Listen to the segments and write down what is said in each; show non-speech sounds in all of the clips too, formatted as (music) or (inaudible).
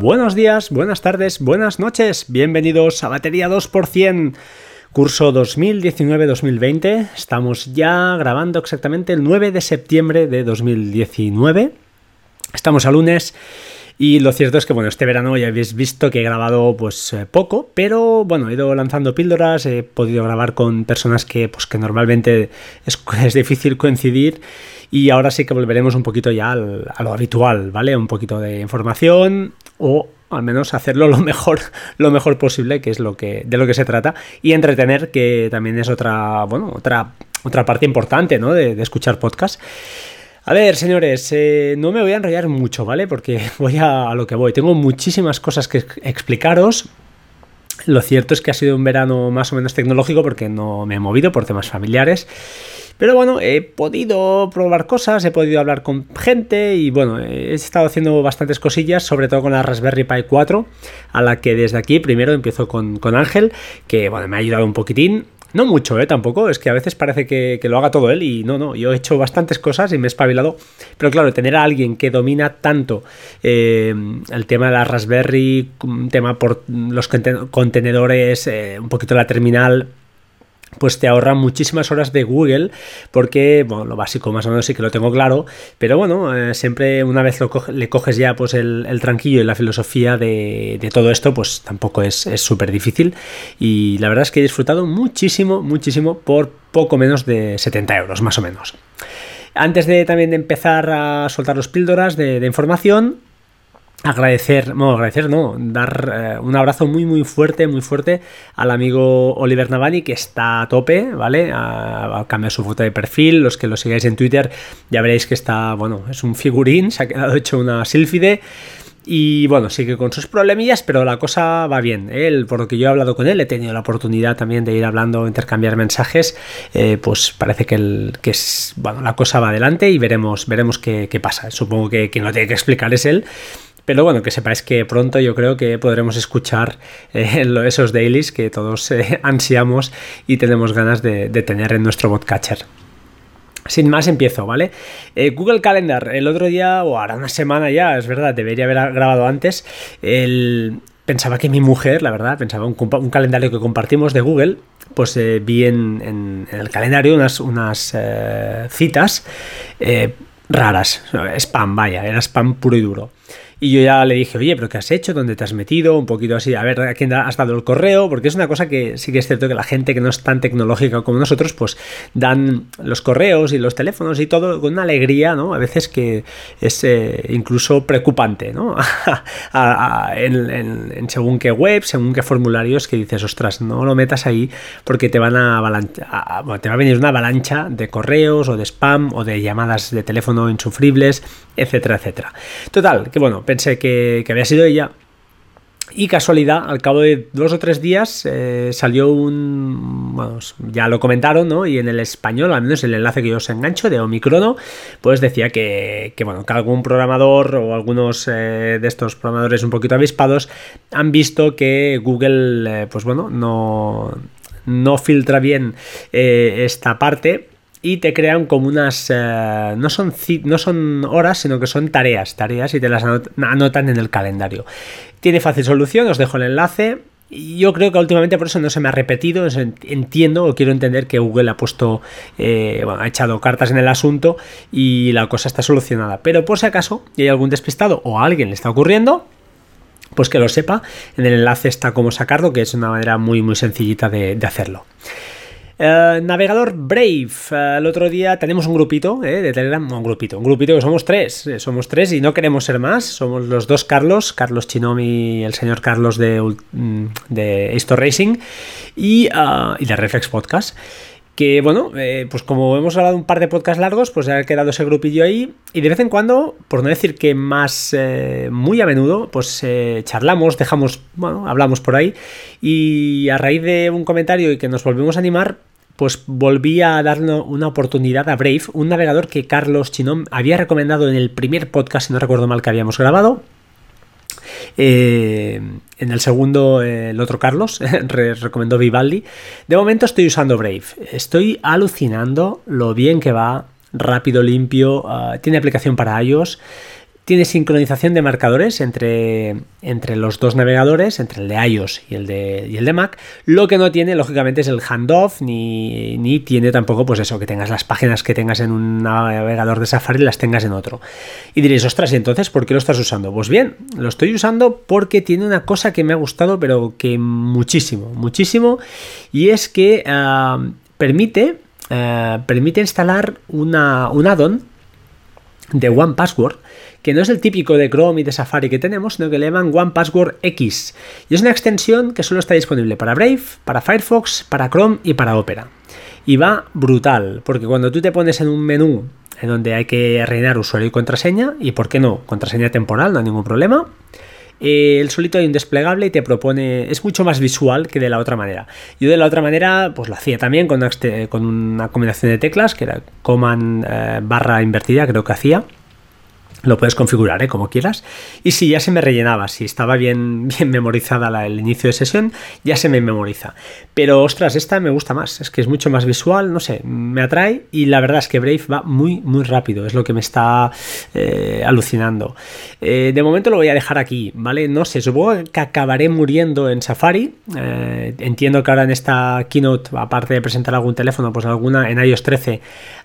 Buenos días, buenas tardes, buenas noches. Bienvenidos a Batería 2%. Curso 2019-2020. Estamos ya grabando exactamente el 9 de septiembre de 2019. Estamos a lunes. Y lo cierto es que, bueno, este verano ya habéis visto que he grabado pues eh, poco, pero bueno, he ido lanzando píldoras, he podido grabar con personas que, pues, que normalmente es, (laughs) es difícil coincidir y ahora sí que volveremos un poquito ya al, a lo habitual, ¿vale? Un poquito de información o al menos hacerlo (laughs) lo mejor, lo mejor posible, que es lo que, de lo que se trata, y entretener, que también es otra, bueno, otra, otra parte importante, ¿no? De, de escuchar podcast. A ver, señores, eh, no me voy a enrollar mucho, ¿vale? Porque (laughs) voy a, lo que voy. Tengo muchísimas cosas que explicaros. Lo cierto es que ha sido un verano más o menos tecnológico porque no me he movido por temas familiares. Pero bueno, he podido probar cosas, he podido hablar con gente y bueno, he estado haciendo bastantes cosillas, sobre todo con la Raspberry Pi 4, a la que desde aquí primero empiezo con, con Ángel, que bueno, me ha ayudado un poquitín. No mucho, ¿eh? Tampoco, es que a veces parece que, que, lo haga todo él y no, no, yo he hecho bastantes cosas y me he espabilado. Pero claro, tener a alguien que domina tanto eh, el tema de la Raspberry, tema por los contenedores, eh, un poquito la terminal, pues te ahorra muchísimas horas de Google porque, bueno, lo básico más o menos sí que lo tengo claro, pero bueno, eh, siempre una vez lo le coges ya pues el, el, tranquillo y la filosofía de, de todo esto, pues tampoco es súper difícil y la verdad es que he disfrutado muchísimo, muchísimo por poco menos de 70 euros, más o menos. Antes de también de empezar a soltar los píldoras de información, agradecer, no, agradecer, no, dar eh, un abrazo muy muy fuerte, muy fuerte al amigo Oliver Navani que está a tope, ¿vale? Ha, cambiado su foto de perfil, los que lo sigáis en Twitter ya veréis que está, bueno, es un figurín, se ha quedado hecho una sílfide. Y bueno, sigue con sus problemillas, pero la cosa va bien. Él, por lo que yo he hablado con él, he tenido la oportunidad también de ir hablando, intercambiar mensajes. Eh, pues parece que, el, que es, bueno, la cosa va adelante y veremos, veremos qué, qué pasa. Supongo que quien lo tiene que explicar es él. Pero bueno, que sepáis que pronto yo creo que podremos escuchar eh, (laughs) esos dailies que todos eh, (laughs) ansiamos y tenemos ganas de, tener en nuestro podcatcher. Sin más empiezo, ¿vale? Eh, Google Calendar, el otro día, o ahora una semana ya, es verdad, debería haber grabado antes, el... pensaba que mi mujer, la verdad, pensaba un, calendario que compartimos de Google, pues eh, vi en, el calendario unas, unas citas raras, spam, vaya, era spam puro y duro. Y yo ya le dije, oye, pero ¿qué has hecho? ¿Dónde te has metido? Un poquito así, a ver a quién has dado el correo, porque es una cosa que sí que es cierto que la gente que no es tan tecnológica como nosotros, pues dan los correos y los teléfonos y todo con una alegría, ¿no? A veces que es eh, incluso preocupante, ¿no? (laughs) en, según qué web, según qué formularios que dices, ostras, no lo metas ahí porque te van a, a te va a venir una avalancha de correos o de spam o de llamadas de teléfono insufribles, etcétera, etcétera. Total, que bueno, pensé que, había sido ella. Y casualidad, al cabo de dos o tres días eh, salió un. Ya lo comentaron, ¿no? Y en el español, al menos el enlace que yo os engancho de Omicrono, pues decía que, bueno, que algún programador o algunos eh, de estos programadores un poquito avispados han visto que Google, eh, pues bueno, no, no filtra bien esta parte y te crean como unas eh, no son no son horas sino que son tareas tareas y te las anotan en el calendario. Tiene fácil solución os dejo el enlace. Yo creo que últimamente por eso no se me ha repetido entiendo o quiero entender que Google ha puesto eh, bueno, ha echado cartas en el asunto y la cosa está solucionada. Pero por si acaso y hay algún despistado o a alguien le está ocurriendo pues que lo sepa. En el enlace está como sacarlo que es una manera muy muy sencillita de hacerlo Uh, navegador Brave. Uh, el otro día tenemos un grupito eh, de Telegram, un grupito, un grupito que somos tres, eh, somos tres y no queremos ser más. Somos los dos Carlos, Carlos Chinomi y el señor Carlos de, de Esto Racing y, uh, y de Reflex Podcast que bueno, eh, pues como hemos hablado un par de podcasts largos, pues ha quedado ese grupillo ahí y de vez en cuando, por no decir que más eh, muy a menudo, pues eh, charlamos, dejamos, bueno, hablamos por ahí y a raíz de un comentario y que nos volvimos a animar, pues volví a darle una oportunidad a Brave, un navegador que Carlos Chinón había recomendado en el primer podcast, si no recuerdo mal, que habíamos grabado. Eh, en el segundo, eh, el otro Carlos (laughs) re recomendó Vivaldi. De momento estoy usando Brave. Estoy alucinando lo bien que va, rápido, limpio. Uh, tiene aplicación para iOS Tiene sincronización de marcadores entre, entre los dos navegadores, entre el de iOS y el de, y el de Mac. Lo que no tiene, lógicamente, es el handoff, ni, ni tiene tampoco, pues eso, que tengas las páginas que tengas en un navegador de Safari y las tengas en otro. Y diréis, ostras, ¿y entonces por qué lo estás usando? Pues bien, lo estoy usando porque tiene una cosa que me ha gustado, pero que muchísimo, muchísimo, y es que ah, permite, ah, permite instalar una, un add-on de One Password que no es el típico de Chrome y de Safari que tenemos, sino que le llaman One Password X. Y es una extensión que solo está disponible para Brave, para Firefox, para Chrome y para Opera. Y va brutal, porque cuando tú te pones en un menú en donde hay que rellenar usuario y contraseña, y por qué no, contraseña temporal, no hay ningún problema, el solito hay un desplegable y te propone, es mucho más visual que de la otra manera. Yo de la otra manera, pues lo hacía también con una, con una combinación de teclas, que era command eh, barra invertida, creo que hacía lo puedes configurar ¿eh? como quieras. Y si ya se me rellenaba, si estaba bien, (laughs) bien memorizada el inicio de sesión, ya se me memoriza. Pero ostras, esta me gusta más, es que es mucho más visual, no sé, me atrae y la verdad es que Brave va muy, muy rápido, es lo que me está eh, alucinando. Eh, de momento lo voy a dejar aquí, ¿vale? No sé, supongo que acabaré muriendo en Safari. entiendo que ahora en esta keynote, aparte de presentar algún teléfono, pues alguna en iOS 13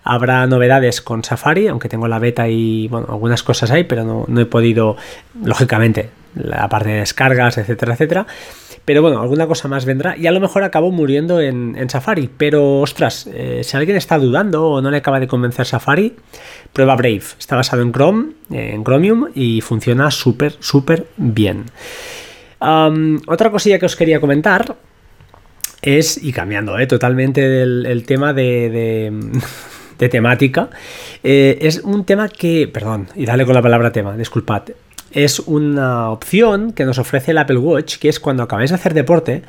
habrá novedades con Safari, aunque tengo la beta y bueno, algunas cosas hay, pero no, he podido, lógicamente, la parte de descargas, etcétera, etcétera. Pero bueno, alguna cosa más vendrá y a lo mejor acabo muriendo en, Safari. Pero ostras, eh, si alguien está dudando o no le acaba de convencer Safari, prueba Brave. Está basado en Chrome, en Chromium y funciona súper, súper bien. otra cosilla que os quería comentar es, y cambiando eh, totalmente el, tema de temática. Eh, es un tema que, perdón, y dale con la palabra tema, disculpad. Es una opción que nos ofrece el Apple Watch, que es cuando acabáis de hacer deporte,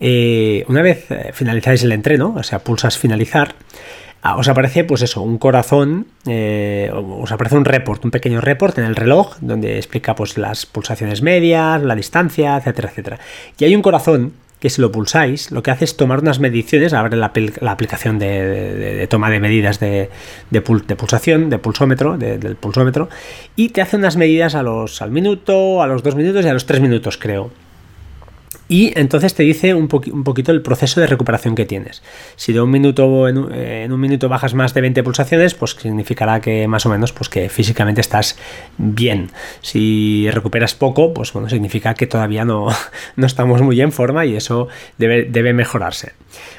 eh, una vez eh, finalizáis el entreno, o sea, pulsas finalizar, ah, os aparece, pues eso, un corazón, os aparece un report, un pequeño report en el reloj, donde explica pues las pulsaciones medias, la distancia, etcétera, etcétera. Y hay un corazón que si lo pulsáis, lo que hace es tomar unas mediciones, abre la, aplicación de, toma de medidas de, pulsación, de pulsómetro, del pulsómetro, y te hace unas medidas a los, al minuto, a los dos minutos y a los tres minutos, creo. Y entonces te dice un, poquito el proceso de recuperación que tienes. Si de un minuto en un, minuto bajas más de 20 pulsaciones, pues significará que más o menos pues que físicamente estás bien. Si recuperas poco, pues bueno, significa que todavía no, (laughs) no estamos muy en forma y eso debe, debe mejorarse.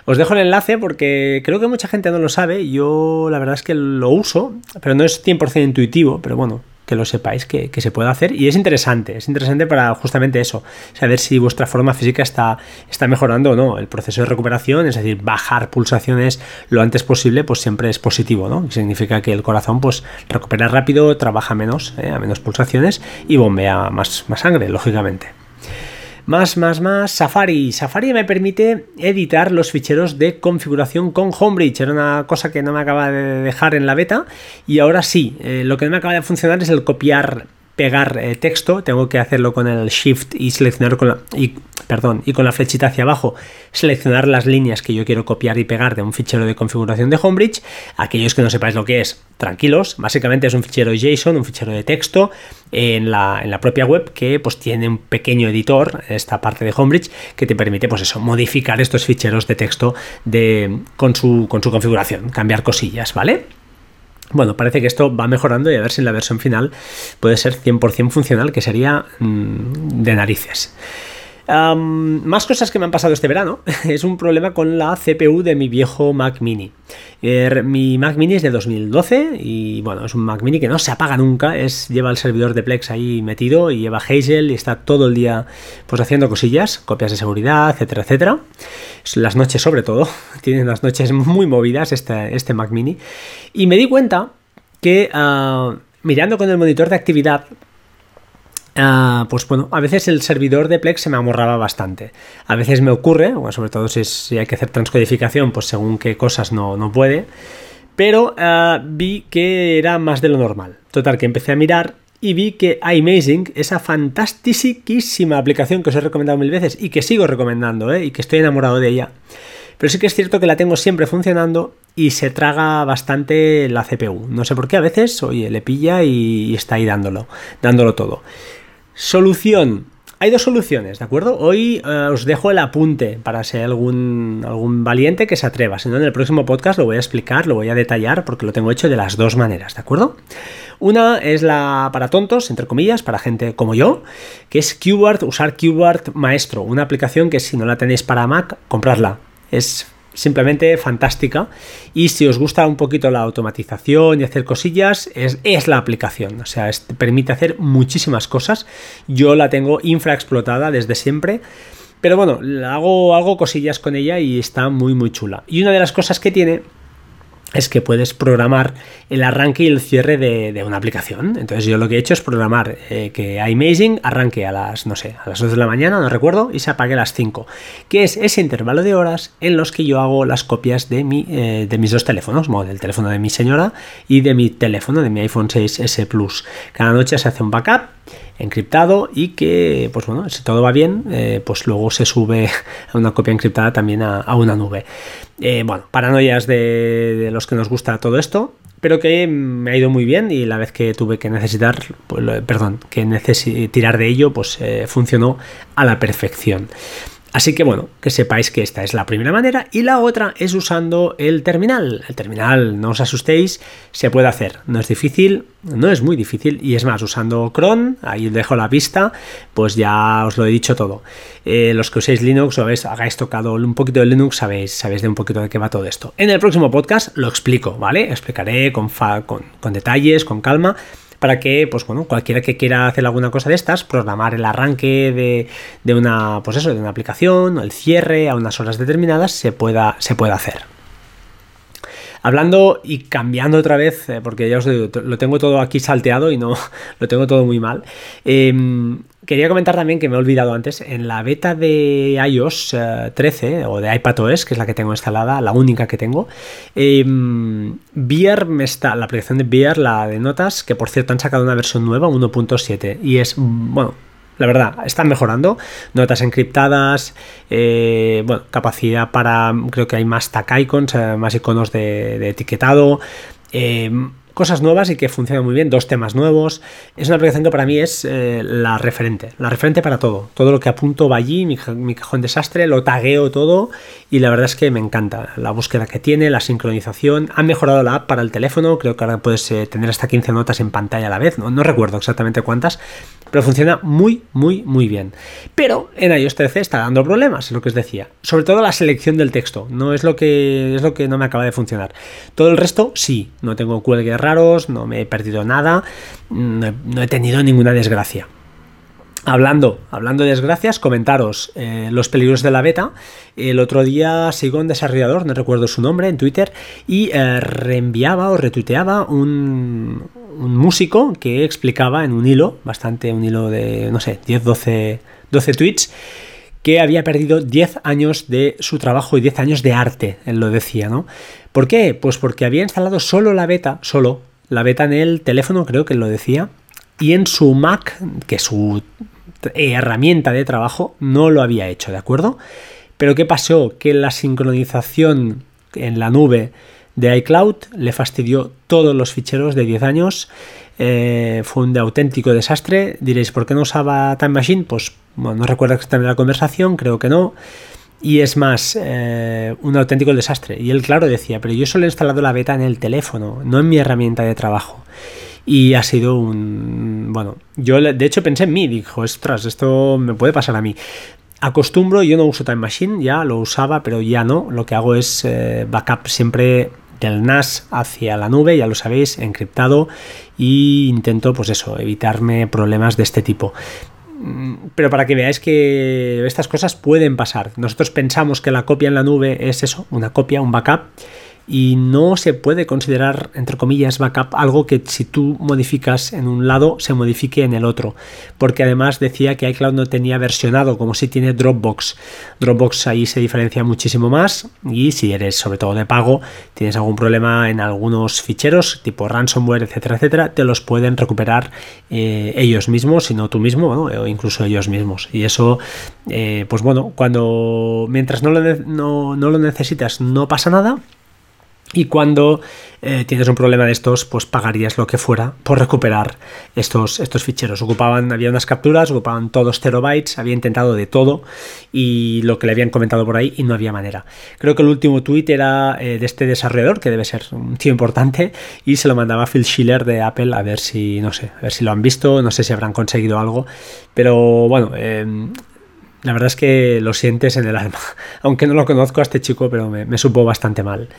Os dejo el enlace porque creo que mucha gente no lo sabe. Yo la verdad es que lo uso, pero no es 100% intuitivo, pero bueno, que lo sepáis que, se puede hacer y es interesante, es interesante para justamente eso, saber si vuestra forma física está, está mejorando o no. El proceso de recuperación, es decir, bajar pulsaciones lo antes posible, pues siempre es positivo, ¿no? Significa que el corazón pues recupera rápido, trabaja menos, ¿eh? a menos pulsaciones y bombea más, más sangre, lógicamente. Más, más, más, Safari. Safari me permite editar los ficheros de configuración con Homebridge. Era una cosa que no me acaba de dejar en la beta y ahora sí. Eh, lo que no me acaba de funcionar es el copiar pegar eh, texto, tengo que hacerlo con el shift y seleccionar con la, y, perdón, y con la flechita hacia abajo, seleccionar las líneas que yo quiero copiar y pegar de un fichero de configuración de Homebridge. Aquellos que no sepáis lo que es, tranquilos, básicamente es un fichero JSON, un fichero de texto en la, en la propia web que pues tiene un pequeño editor, esta parte de Homebridge, que te permite pues eso, modificar estos ficheros de texto de, con, su, con su configuración, cambiar cosillas, ¿vale? Bueno, parece que esto va mejorando y a ver si en la versión final puede ser 100% funcional, que sería mm, de narices más cosas que me han pasado este verano. (laughs) es un problema con la CPU de mi viejo Mac Mini. Er, mi Mac Mini es de 2012 y bueno, es un Mac Mini que no se apaga nunca. Es, lleva el servidor de Plex ahí metido y lleva Hazel y está todo el día pues haciendo cosillas, copias de seguridad, etcétera, etcétera. Las noches sobre todo. (laughs) Tiene unas noches muy movidas este, este Mac Mini. Y me di cuenta que ah, mirando con el monitor de actividad Ah, pues bueno, a veces el servidor de Plex se me amorraba bastante. A veces me ocurre, sobre todo si, hay que hacer transcodificación, pues según qué cosas no, no puede. Pero ah, vi que era más de lo normal. Total, que empecé a mirar y vi que iMazing, esa fantástica aplicación que os he recomendado mil veces y que sigo recomendando, ¿eh? y que estoy enamorado de ella, pero sí que es cierto que la tengo siempre funcionando y se traga bastante la CPU. No sé por qué, a veces, oye, le pilla y está ahí dándolo, dándolo todo. Solución. Hay dos soluciones, ¿de acuerdo? Hoy eh, os dejo el apunte para ser algún, algún valiente que se atreva. Si no, en el próximo podcast lo voy a explicar, lo voy a detallar porque lo tengo hecho de las dos maneras, ¿de acuerdo? Una es la para tontos, entre comillas, para gente como yo, que es QWord, usar QWord Maestro, una aplicación que si no la tenéis para Mac, compradla. Es simplemente fantástica. Y si os gusta un poquito la automatización y hacer cosillas, es, la aplicación. O sea, permite hacer muchísimas cosas. Yo la tengo infraexplotada desde siempre. Pero bueno, hago, hago cosillas con ella y está muy muy chula. Y una de las cosas que tiene es que puedes programar el arranque y el cierre de, una aplicación. Entonces yo lo que he hecho es programar eh, que iMazing arranque a las, no sé, a las 2 de la mañana, no recuerdo, y se apague a las 5, que es ese intervalo de horas en los que yo hago las copias de, mi, eh, de mis dos teléfonos, del teléfono de mi señora y de mi teléfono, de mi iPhone 6S Plus. Cada noche se hace un backup encriptado y que, pues bueno, si todo va bien, eh, pues luego se sube (laughs) a una copia encriptada también a, una nube. Eh, bueno, paranoias de, los que nos gusta todo esto, pero que me ha ido muy bien y la vez que tuve que necesitar, pues, perdón, que tirar de ello, pues eh, funcionó a la perfección. Así que bueno, que sepáis que esta es la primera manera y la otra es usando el terminal. El terminal, no os asustéis, se puede hacer. No es difícil, no es muy difícil y es más, usando cron, ahí os dejo la pista, pues ya os lo he dicho todo. Eh, los que uséis Linux o habéis, hagáis tocado un poquito de Linux, sabéis, sabéis de un poquito de qué va todo esto. En el próximo podcast lo explico, ¿vale? Explicaré con, detalles, con calma para que, pues bueno, cualquiera que quiera hacer alguna cosa de estas, programar el arranque de, una, pues eso, de una aplicación, o el cierre a unas horas determinadas, se pueda, se pueda hacer. Hablando y cambiando otra vez, eh, porque ya os digo, lo tengo todo aquí salteado y no (laughs) lo tengo todo muy mal. Em, quería comentar también que me he olvidado antes, en la beta de iOS 13 eh, o de iPadOS, que es la que tengo instalada, la única que tengo, eh, me está, la aplicación de Beer, la de notas, que por cierto han sacado una versión nueva, 1.7, y es, bueno, la verdad, están mejorando. Notas encriptadas, eh, bueno, capacidad para, creo que hay más tag icons, eh, más iconos de, etiquetado. Eh, cosas nuevas y que funciona muy bien, dos temas nuevos. Es una aplicación que para mí es la referente, la referente para todo. Todo lo que apunto va allí, mi, cajón desastre, lo tagueo todo y la verdad es que me encanta la búsqueda que tiene, la sincronización. Han mejorado la app para el teléfono, creo que ahora puedes tener hasta 15 notas en pantalla a la vez, no recuerdo exactamente cuántas, pero funciona muy, muy, muy bien. Pero en iOS 13 está dando problemas, es lo que os decía. Sobre todo la selección del texto, no es lo que, es lo que no me acaba de funcionar. Todo el resto, sí, no tengo cuelgue raros, no me he perdido nada, no he, tenido ninguna desgracia. Hablando, hablando de desgracias, comentaros eh, los peligros de la beta. El otro día sigo un desarrollador, no recuerdo su nombre, en Twitter, y eh, reenviaba o retuiteaba un, un, músico que explicaba en un hilo, bastante un hilo de, no sé, 10, 12, 12 tweets, que había perdido 10 años de su trabajo y 10 años de arte, él lo decía, ¿no? ¿Por qué? Pues porque había instalado solo la beta, solo la beta en el teléfono, creo que lo decía, y en su Mac, que su herramienta de trabajo, no lo había hecho, ¿de acuerdo? Pero ¿qué pasó? Que la sincronización en la nube de iCloud le fastidió todos los ficheros de 10 años. Eh, fue un auténtico desastre. Diréis, ¿por qué no usaba Time Machine? Pues no recuerdo exactamente la conversación, creo que no. Y es más, eh, un auténtico desastre. Y él, claro, decía, pero yo solo he instalado la beta en el teléfono, no en mi herramienta de trabajo. Y ha sido un... Bueno, yo de hecho pensé en mí, dijo, ostras, esto me puede pasar a mí. Acostumbro, yo no uso Time Machine, ya lo usaba, pero ya no. Lo que hago es eh, backup siempre del NAS hacia la nube, ya lo sabéis, encriptado, y intento, pues eso, evitarme problemas de este tipo. Mm, pero para que veáis que estas cosas pueden pasar. Nosotros pensamos que la copia en la nube es eso, una copia, un backup, y no se puede considerar, entre comillas, backup algo que si tú modificas en un lado se modifique en el otro, porque además decía que iCloud no tenía versionado como si tiene Dropbox. Dropbox ahí se diferencia muchísimo más y si eres sobre todo de pago, tienes algún problema en algunos ficheros tipo ransomware, etcétera, etcétera, te los pueden recuperar eh, ellos mismos, si no tú mismo, o incluso ellos mismos. Y eso, eh, pues bueno, cuando mientras no lo, no, no lo necesitas no pasa nada y cuando eh, tienes un problema de estos, pues pagarías lo que fuera por recuperar estos, estos ficheros. Ocupaban, había unas capturas, ocupaban todos terabytes, había intentado de todo y lo que le habían comentado por ahí y no había manera. Creo que el último tweet era eh, de este desarrollador, que debe ser un tío importante, y se lo mandaba a Phil Schiller de Apple a ver si, no sé, a ver si lo han visto, no sé si habrán conseguido algo, pero bueno, em, la verdad es que lo sientes en el alma. (laughs) Aunque no lo conozco a este chico, pero me, me supo bastante mal.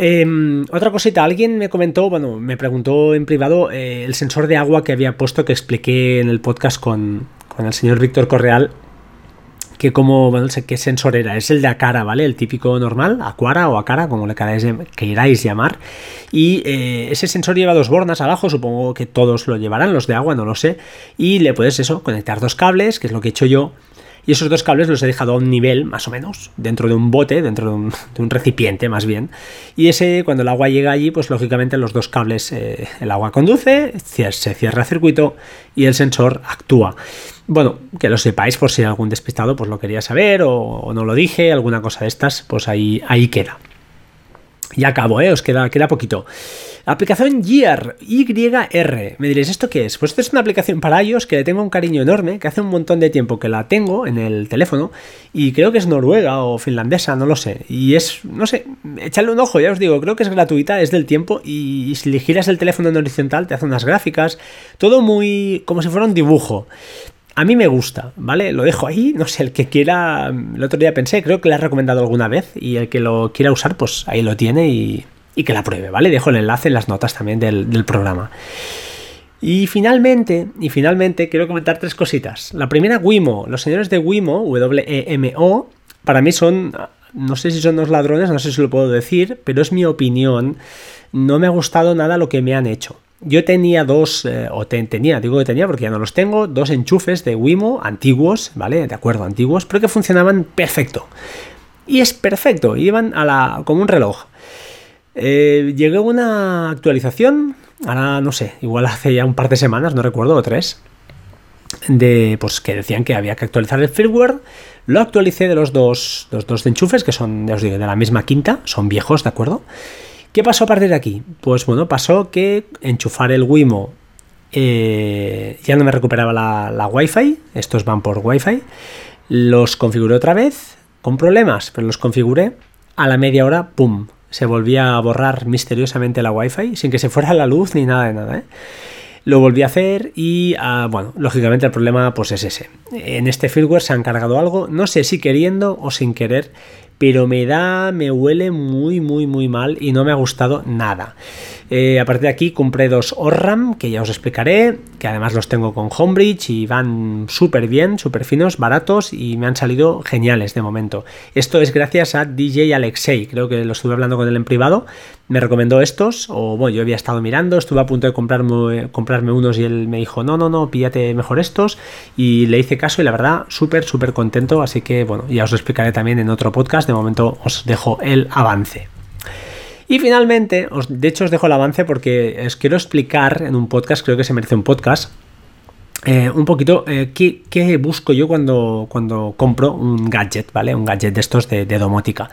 Em, otra cosita, alguien me comentó, bueno, me preguntó en privado eh, el sensor de agua que había puesto que expliqué en el podcast con, el señor Víctor Correal, que como, bueno, sé qué sensor era, es el de Acara, ¿vale? El típico normal, Aquara o Acara, como le queráis, llamar. Y eh, ese sensor lleva dos bornas abajo, supongo que todos lo llevarán, los de agua, no lo sé. Y le puedes eso, conectar dos cables, que es lo que he hecho yo y esos dos cables los he dejado a un nivel, más o menos, dentro de un bote, dentro (laughs) de un, recipiente más bien. Y ese, cuando el agua llega allí, pues lógicamente los dos cables, eh, el agua conduce, se cierra el circuito y el sensor actúa. Bueno, que lo sepáis por si algún despistado pues lo quería saber o, no lo dije, alguna cosa de estas, pues ahí, ahí queda. Ya acabo, ¿eh? Os queda, queda poquito. Aplicación Gear, YR. Me diréis, ¿esto qué es? Pues esto es una aplicación para iOS que le tengo un cariño enorme, que hace un montón de tiempo que la tengo en el teléfono y creo que es noruega o finlandesa, no lo sé. Y es, no sé, echarle un ojo, ya os digo, creo que es gratuita, es del tiempo y si le giras el teléfono en horizontal te hace unas gráficas, todo muy como si fuera un dibujo. A mí me gusta, ¿vale? Lo dejo ahí, no sé, el que quiera, el otro día pensé, creo que le he recomendado alguna vez y el que lo quiera usar, pues ahí lo tiene y y que la pruebe, ¿vale? Dejo el enlace en las notas también del, programa. Y finalmente, y finalmente quiero comentar tres cositas. La primera, Wimo. Los señores de Wimo, W-E-M-O, para mí son, no sé si son los ladrones, no sé si lo puedo decir, pero es mi opinión. No me ha gustado nada lo que me han hecho. Yo tenía dos, eh, o tenía, digo que tenía porque ya no los tengo, dos enchufes de Wimo antiguos, ¿vale? De acuerdo, antiguos, pero que funcionaban perfecto. Y es perfecto, iban a la, como un reloj. Eh, llegó una actualización, ahora no sé, igual hace ya un par de semanas, no recuerdo, o tres, de pues que decían que había que actualizar el firmware. Lo actualicé de los dos, dos enchufes, que son, ya os digo, de la misma quinta, son viejos, ¿de acuerdo? ¿Qué pasó a partir de aquí? Pues bueno, pasó que enchufar el Wimo eh, ya no me recuperaba la, la Wi-Fi, estos van por Wi-Fi, los configuré otra vez, con problemas, pero los configuré, a la media hora, ¡pum! Se volvía a borrar misteriosamente la Wi-Fi sin que se fuera la luz ni nada de nada. ¿eh? Lo volví a hacer y, ah, bueno, lógicamente el problema pues es ese. En este firmware se han cargado algo, no sé si queriendo o sin querer, pero me da, me huele muy, muy, muy mal y no me ha gustado nada. Eh, a partir de aquí compré dos ORRAM, que ya os explicaré, que además los tengo con Homebridge y van súper bien, súper finos, baratos y me han salido geniales de momento. Esto es gracias a DJ Alexei, creo que lo estuve hablando con él en privado, me recomendó estos, o bueno, yo había estado mirando, estuve a punto de comprarme, comprarme unos y él me dijo, no, no, no, píllate mejor estos, y le hice caso y la verdad, súper, súper contento, así que bueno, ya os lo explicaré también en otro podcast, de momento os dejo el avance. Y finalmente, os, de hecho os dejo el avance porque os quiero explicar en un podcast, creo que se merece un podcast, eh, un poquito eh, ¿qué, busco yo cuando, cuando compro un gadget, ¿vale? Un gadget de estos de, domótica.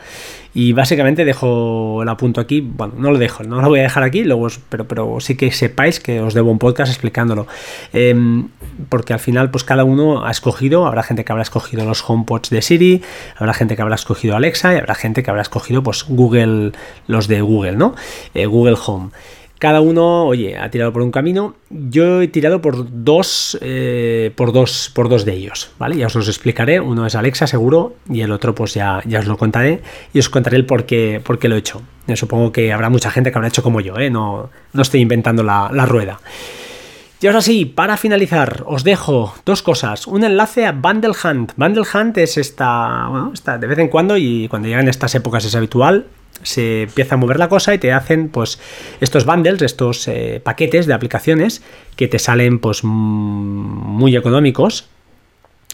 Y básicamente dejo el apunto aquí, bueno, no lo dejo, no lo voy a dejar aquí, luego, pero, pero sí que sepáis que os debo un podcast explicándolo. Em, porque al final, pues cada uno ha escogido, habrá gente que habrá escogido los HomePods de Siri, habrá gente que habrá escogido Alexa y habrá gente que habrá escogido, pues, Google, los de Google, ¿no? Eh, Google Home. Cada uno, oye, ha tirado por un camino. Yo he tirado por dos, eh, por dos, por dos de ellos, ¿vale? Ya os los explicaré. Uno es Alexa, seguro, y el otro, pues ya, ya os lo contaré y os contaré el por qué, por qué lo he hecho. Yo supongo que habrá mucha gente que habrá hecho como yo, ¿eh? No, no estoy inventando la, rueda. Y ahora sí, para finalizar, os dejo dos cosas. Un enlace a Bundle Hunt. Bundle Hunt es esta, bueno, esta de vez en cuando y cuando llegan estas épocas es habitual se empieza a mover la cosa y te hacen pues estos bundles, estos eh, paquetes de aplicaciones que te salen pues muy económicos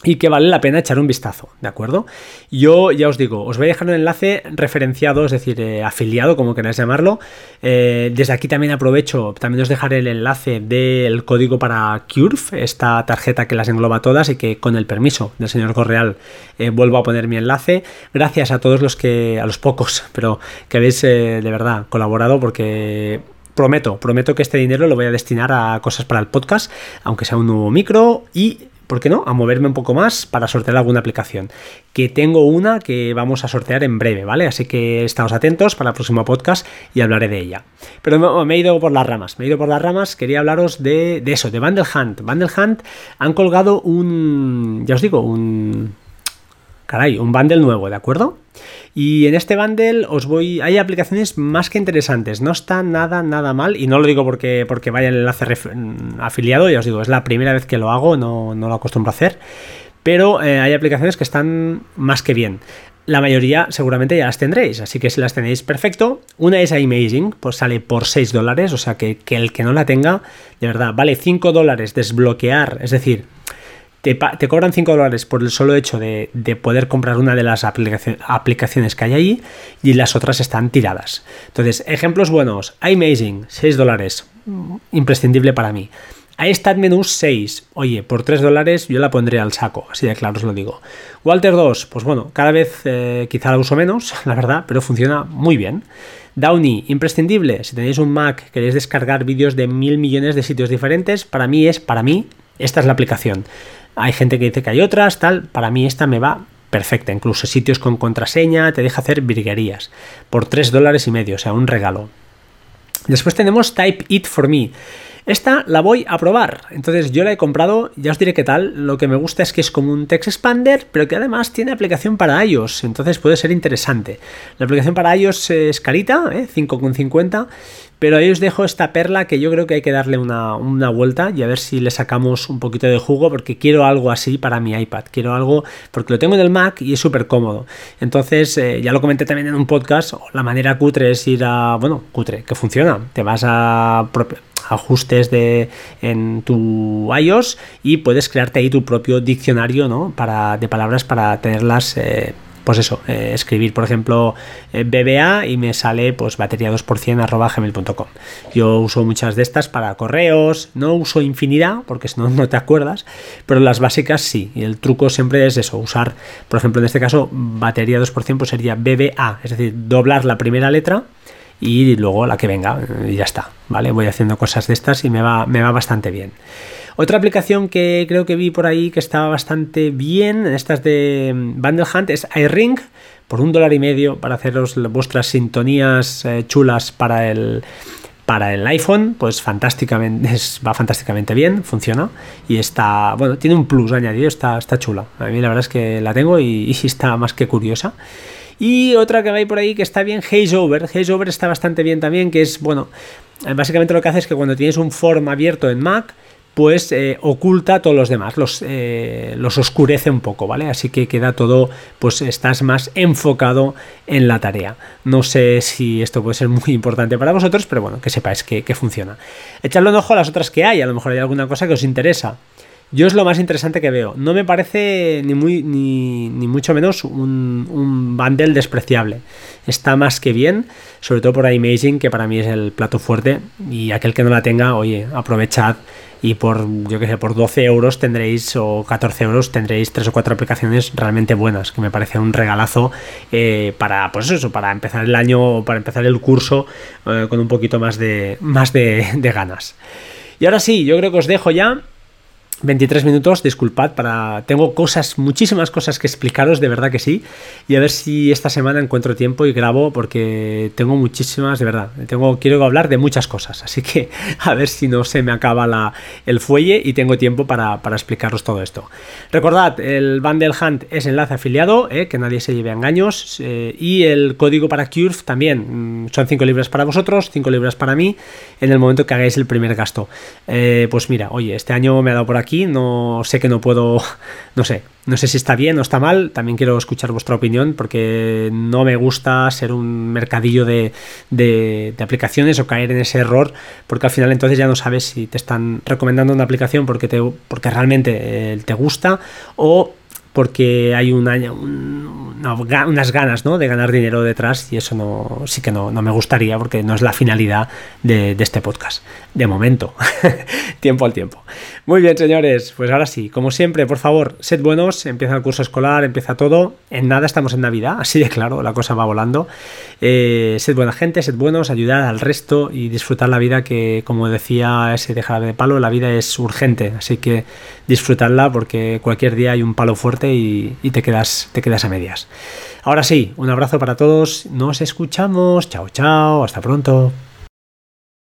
y que vale la pena echar un vistazo, ¿de acuerdo? Yo ya os digo, os voy a dejar un enlace referenciado, es decir, eh, afiliado, como queráis llamarlo. Eh, desde aquí también aprovecho, también os dejaré el enlace del código para Curve, esta tarjeta que las engloba todas y que con el permiso del señor Correal eh, vuelvo a poner mi enlace. Gracias a todos los que, a los pocos, (laughs) pero que habéis de verdad colaborado porque prometo, prometo que este dinero lo voy a destinar a cosas para el podcast, aunque sea un nuevo micro y ¿por qué no? A moverme un poco más para sortear alguna aplicación. Que tengo una que vamos a sortear en breve, ¿vale? Así que estamos atentos para el próximo podcast y hablaré de ella. Pero me, he ido por las ramas, me he ido por las ramas, quería hablaros de, de eso, de Bundle Hunt. Bundle Hunt han colgado un, ya os digo, un, caray, un bundle nuevo, ¿de acuerdo? Y en este bundle os voy. Hay aplicaciones más que interesantes. No está nada, nada mal. Y no lo digo porque, porque vaya el enlace afiliado. Ya os digo, es la primera vez que lo hago, no, lo acostumbro a hacer. Pero eh, hay aplicaciones que están más que bien. La mayoría seguramente ya las tendréis, así que si las tenéis, perfecto. Una es Amazing, pues sale por 6 dólares, o sea que, que el que no la tenga, de verdad, vale 5 dólares desbloquear, es decir, te, cobran 5 dólares por el solo hecho de, poder comprar una de las aplicaciones que hay ahí y las otras están tiradas. Entonces, ejemplos buenos, iMazing, 6 dólares, imprescindible para mí. iStat Menus 6, oye, por 3 dólares yo la pondré al saco, así de claro os lo digo. Walter 2, pues bueno, cada vez eh, quizá la uso menos, (laughs) la verdad, pero funciona muy bien. Downy, imprescindible, si tenéis un Mac, queréis descargar vídeos de mil millones de sitios diferentes, para mí es, para mí, esta es la aplicación. Hay gente que dice que hay otras, tal. Para mí esta me va perfecta. Incluso sitios con contraseña, te deja hacer virguerías. Por 3 dólares y medio, o sea, un regalo. Después tenemos Type It For Me. Esta la voy a probar. Entonces yo la he comprado, ya os diré qué tal. Lo que me gusta es que es como un text expander, pero que además tiene aplicación para iOS. Entonces puede ser interesante. La aplicación para iOS es carita, ¿eh? 5,50. Pero ahí os dejo esta perla que yo creo que hay que darle una, vuelta y a ver si le sacamos un poquito de jugo porque quiero algo así para mi iPad. Quiero algo porque lo tengo en el Mac y es súper cómodo. Entonces, eh, ya lo comenté también en un podcast, la manera cutre es ir a, bueno, cutre, que funciona. Te vas a ajustes de, en tu iOS y puedes crearte ahí tu propio diccionario ¿no? para, de palabras para tenerlas eh, pues eso, eh, escribir, por ejemplo, eh, BBA y me sale pues batería 2% arroba gmail.com. Yo uso muchas de estas para correos, no uso infinidad porque si no, no te acuerdas, pero las básicas sí. Y el truco siempre es eso, usar, por ejemplo, en este caso, batería 2% pues sería BBA, es decir, doblar la primera letra y luego la que venga y ya está, ¿vale? Voy haciendo cosas de estas y me va, me va bastante bien. Otra aplicación que creo que vi por ahí que estaba bastante bien, estas de Bundle Hunt, es iRing, por un dólar y medio para haceros vuestras sintonías eh, chulas para el, para el iPhone, pues fantásticamente, (laughs) va fantásticamente bien, funciona y está, bueno, tiene un plus añadido, está, está chula. A mí la verdad es que la tengo y, (laughs) y está más que curiosa. Y otra que va por ahí que está bien, HazeOver. HazeOver está bastante bien también, que es, bueno, básicamente lo que hace es que cuando tienes un form abierto en Mac, pues eh, oculta a todos los demás, los, eh, los oscurece un poco, ¿vale? Así que queda todo, pues estás más enfocado en la tarea. No sé si esto puede ser muy importante para vosotros, pero bueno, que sepáis que, funciona. Echadle un ojo a las otras que hay, a lo mejor hay alguna cosa que os interesa. Yo es lo más interesante que veo. No me parece ni, muy, ni, ni mucho menos un, un, bundle despreciable. Está más que bien, sobre todo por Amazing, que para mí es el plato fuerte. Y aquel que no la tenga, oye, aprovechad y por, yo que sé, por 12 euros tendréis o 14 euros tendréis tres o cuatro aplicaciones realmente buenas, que me parece un regalazo eh, para, pues eso, para empezar el año, para empezar el curso eh, con un poquito más de, más de, de ganas. Y ahora sí, yo creo que os dejo ya 23 minutos, disculpad, para tengo cosas, muchísimas cosas que explicaros, de verdad que sí, y a ver si esta semana encuentro tiempo y grabo porque tengo muchísimas, de verdad, tengo quiero hablar de muchas cosas, así que (laughs) a ver si no se me acaba el fuelle y tengo tiempo para, para explicaros todo esto. Recordad, el Bundle Hunt es enlace afiliado, eh, que nadie se lleve a engaños, eh, y el código para Curve también, mm, son 5 libras para vosotros, 5 libras para mí, en el momento que hagáis el primer gasto. Eh, pues mira, oye, este año me ha dado por aquí no sé que no puedo, (laughs) no sé, no sé si está bien o está mal, también quiero escuchar vuestra opinión porque no me gusta ser un mercadillo de, de, aplicaciones o caer en ese error porque al final entonces ya no sabes si te están recomendando una aplicación porque, te, porque realmente eh, te gusta o porque hay un año, unas ganas ¿no? de ganar dinero detrás y eso no, sí que no, me gustaría porque no es la finalidad de, este podcast. De momento, (laughs) tiempo al tiempo. Muy bien, señores, pues ahora sí, como siempre, por favor, sed buenos, empieza el curso escolar, empieza todo. En nada estamos en Navidad, así de claro, la cosa va volando. Eh, sed buena gente, sed buenos, ayudad al resto y disfrutar la vida que, como decía ese de de palo, la vida es urgente, así que disfrutarla porque cualquier día hay un palo fuerte y, y te, quedas, te quedas a medias. Ahora sí, un abrazo para todos, nos escuchamos, chao chao, hasta pronto.